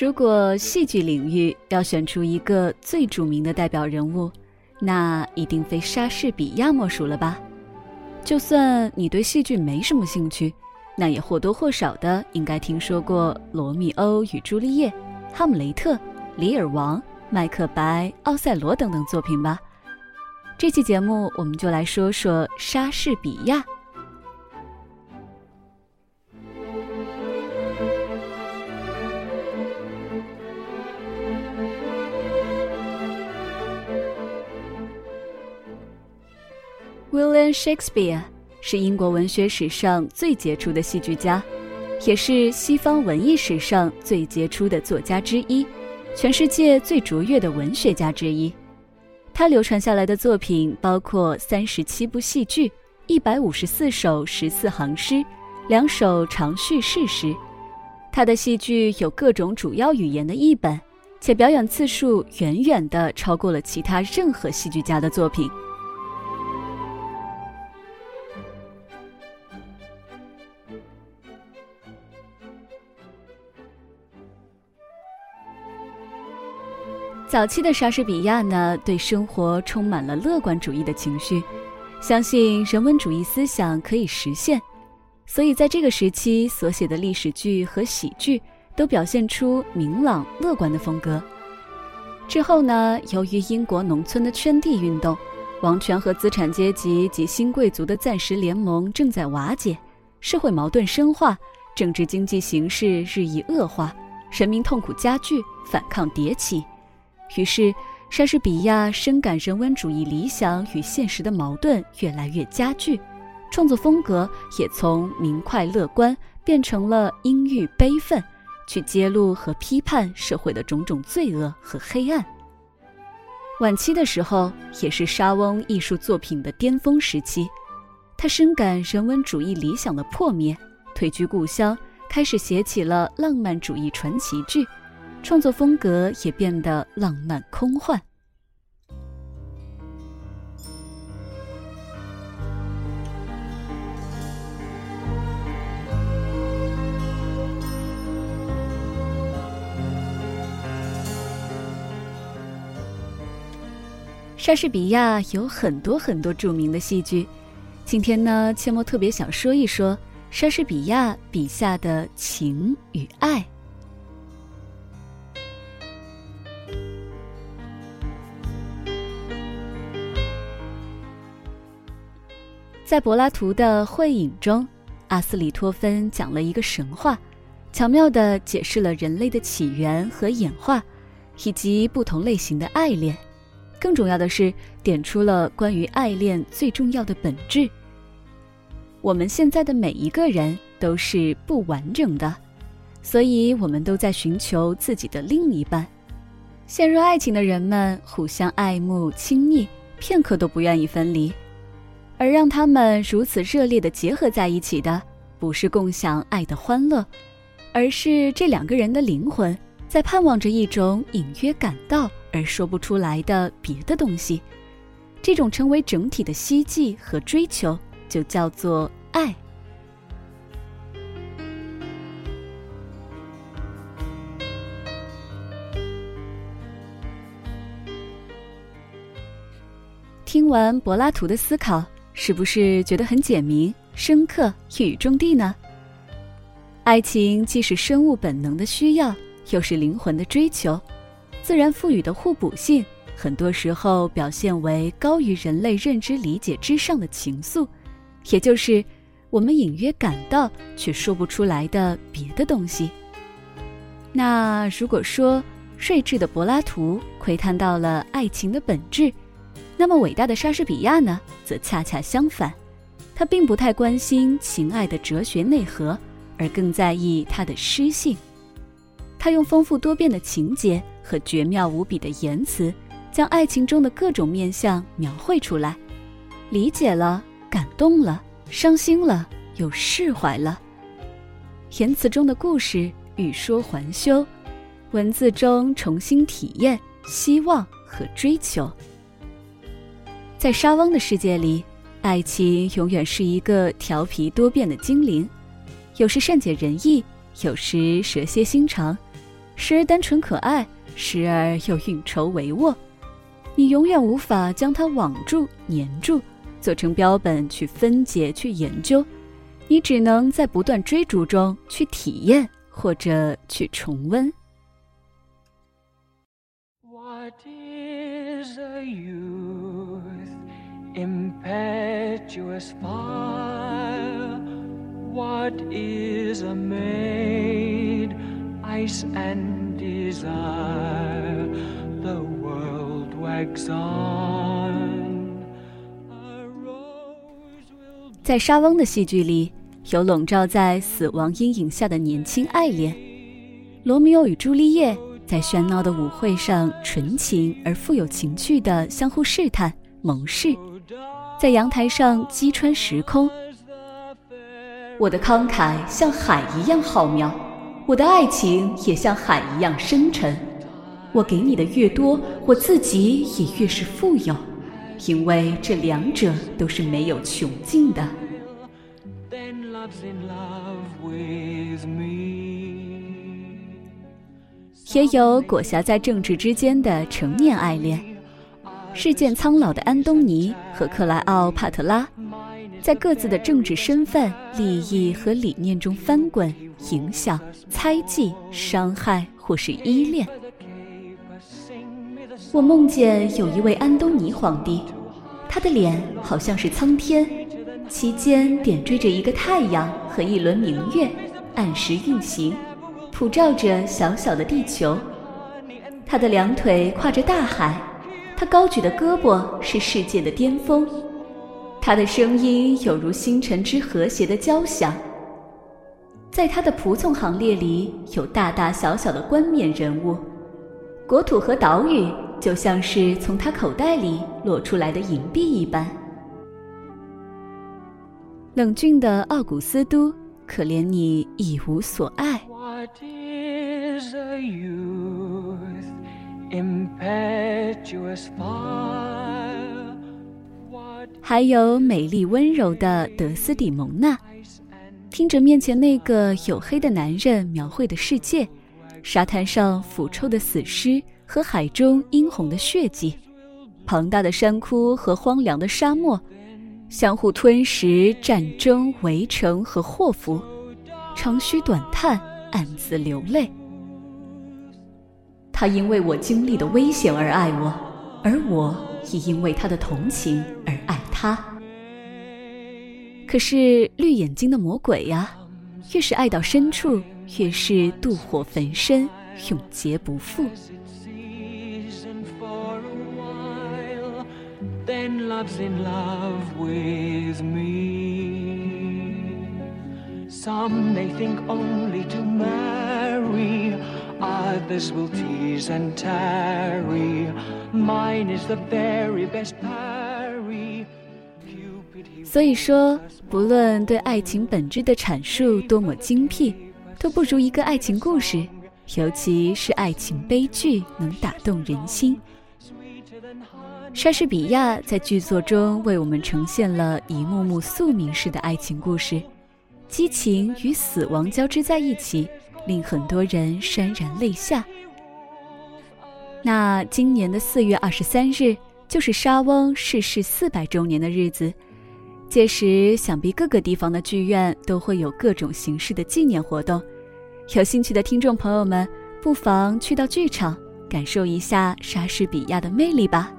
如果戏剧领域要选出一个最著名的代表人物，那一定非莎士比亚莫属了吧？就算你对戏剧没什么兴趣，那也或多或少的应该听说过《罗密欧与朱丽叶》《哈姆雷特》《李尔王》《麦克白》《奥赛罗》等等作品吧。这期节目，我们就来说说莎士比亚。William Shakespeare 是英国文学史上最杰出的戏剧家，也是西方文艺史上最杰出的作家之一，全世界最卓越的文学家之一。他流传下来的作品包括三十七部戏剧、一百五十四首十四行诗、两首长叙事诗。他的戏剧有各种主要语言的译本，且表演次数远远的超过了其他任何戏剧家的作品。早期的莎士比亚呢，对生活充满了乐观主义的情绪，相信人文主义思想可以实现，所以在这个时期所写的历史剧和喜剧都表现出明朗乐观的风格。之后呢，由于英国农村的圈地运动，王权和资产阶级及新贵族的暂时联盟正在瓦解，社会矛盾深化，政治经济形势日益恶化，人民痛苦加剧，反抗迭起。于是，莎士比亚深感人文主义理想与现实的矛盾越来越加剧，创作风格也从明快乐观变成了阴郁悲愤，去揭露和批判社会的种种罪恶和黑暗。晚期的时候，也是莎翁艺术作品的巅峰时期，他深感人文主义理想的破灭，退居故乡，开始写起了浪漫主义传奇剧。创作风格也变得浪漫空幻。莎士比亚有很多很多著名的戏剧，今天呢，切莫特别想说一说莎士比亚笔下的情与爱。在柏拉图的《会影》中，阿斯里托芬讲了一个神话，巧妙地解释了人类的起源和演化，以及不同类型的爱恋。更重要的是，点出了关于爱恋最重要的本质。我们现在的每一个人都是不完整的，所以我们都在寻求自己的另一半。陷入爱情的人们互相爱慕亲昵，片刻都不愿意分离。而让他们如此热烈的结合在一起的，不是共享爱的欢乐，而是这两个人的灵魂在盼望着一种隐约感到而说不出来的别的东西。这种成为整体的希冀和追求，就叫做爱。听完柏拉图的思考。是不是觉得很简明、深刻、一语中的呢？爱情既是生物本能的需要，又是灵魂的追求，自然赋予的互补性，很多时候表现为高于人类认知理解之上的情愫，也就是我们隐约感到却说不出来的别的东西。那如果说睿智的柏拉图窥探到了爱情的本质，那么伟大的莎士比亚呢，则恰恰相反，他并不太关心情爱的哲学内核，而更在意它的诗性。他用丰富多变的情节和绝妙无比的言辞，将爱情中的各种面相描绘出来，理解了，感动了，伤心了，又释怀了。言辞中的故事欲说还休，文字中重新体验希望和追求。在沙翁的世界里，爱情永远是一个调皮多变的精灵，有时善解人意，有时蛇蝎心肠，时而单纯可爱，时而又运筹帷幄。你永远无法将它网住、粘住，做成标本去分解、去研究。你只能在不断追逐中去体验，或者去重温。What is a you? Impetuous fire? What is a maid, ice and desire? The world wags on. A rose will. 在莎翁的戏剧里，有笼罩在死亡阴影下的年轻爱恋，罗密欧与朱丽叶。在喧闹的舞会上，纯情而富有情趣的相互试探、盟誓；在阳台上击穿时空。我的慷慨像海一样浩渺，我的爱情也像海一样深沉。我给你的越多，我自己也越是富有，因为这两者都是没有穷尽的。也有裹挟在政治之间的成年爱恋，日渐苍老的安东尼和克莱奥帕特拉，在各自的政治身份、利益和理念中翻滚、影响、猜忌、伤害或是依恋。我梦见有一位安东尼皇帝，他的脸好像是苍天，其间点缀着一个太阳和一轮明月，按时运行。普照着小小的地球，他的两腿跨着大海，他高举的胳膊是世界的巅峰，他的声音有如星辰之和谐的交响。在他的仆从行列里有大大小小的冠冕人物，国土和岛屿就像是从他口袋里落出来的银币一般。冷峻的奥古斯都，可怜你一无所爱。What is a youth, impetuous fire? Impetuous fire 还有美丽温柔的德斯蒂蒙娜，听着面前那个黝黑的男人描绘的世界，沙滩上腐臭的死尸和海中殷红的血迹，庞大的山窟和荒凉的沙漠，相互吞食、战争、围城和祸福，长吁短叹。暗自流泪。他因为我经历的危险而爱我，而我亦因为他的同情而爱他。可是绿眼睛的魔鬼呀，越是爱到深处，越是妒火焚身，永劫不复。Then love's in love with me. Some may think only to marry, others will tease and tarry. Mine is the very best parry. 所以说，不论对爱情本质的阐述多么精辟，都不如一个爱情故事，尤其是爱情悲剧，能打动人心。莎士比亚在剧作中为我们呈现了一幕幕宿命式的爱情故事。激情与死亡交织在一起，令很多人潸然泪下。那今年的四月二十三日，就是莎翁逝世四百周年的日子，届时想必各个地方的剧院都会有各种形式的纪念活动。有兴趣的听众朋友们，不妨去到剧场，感受一下莎士比亚的魅力吧。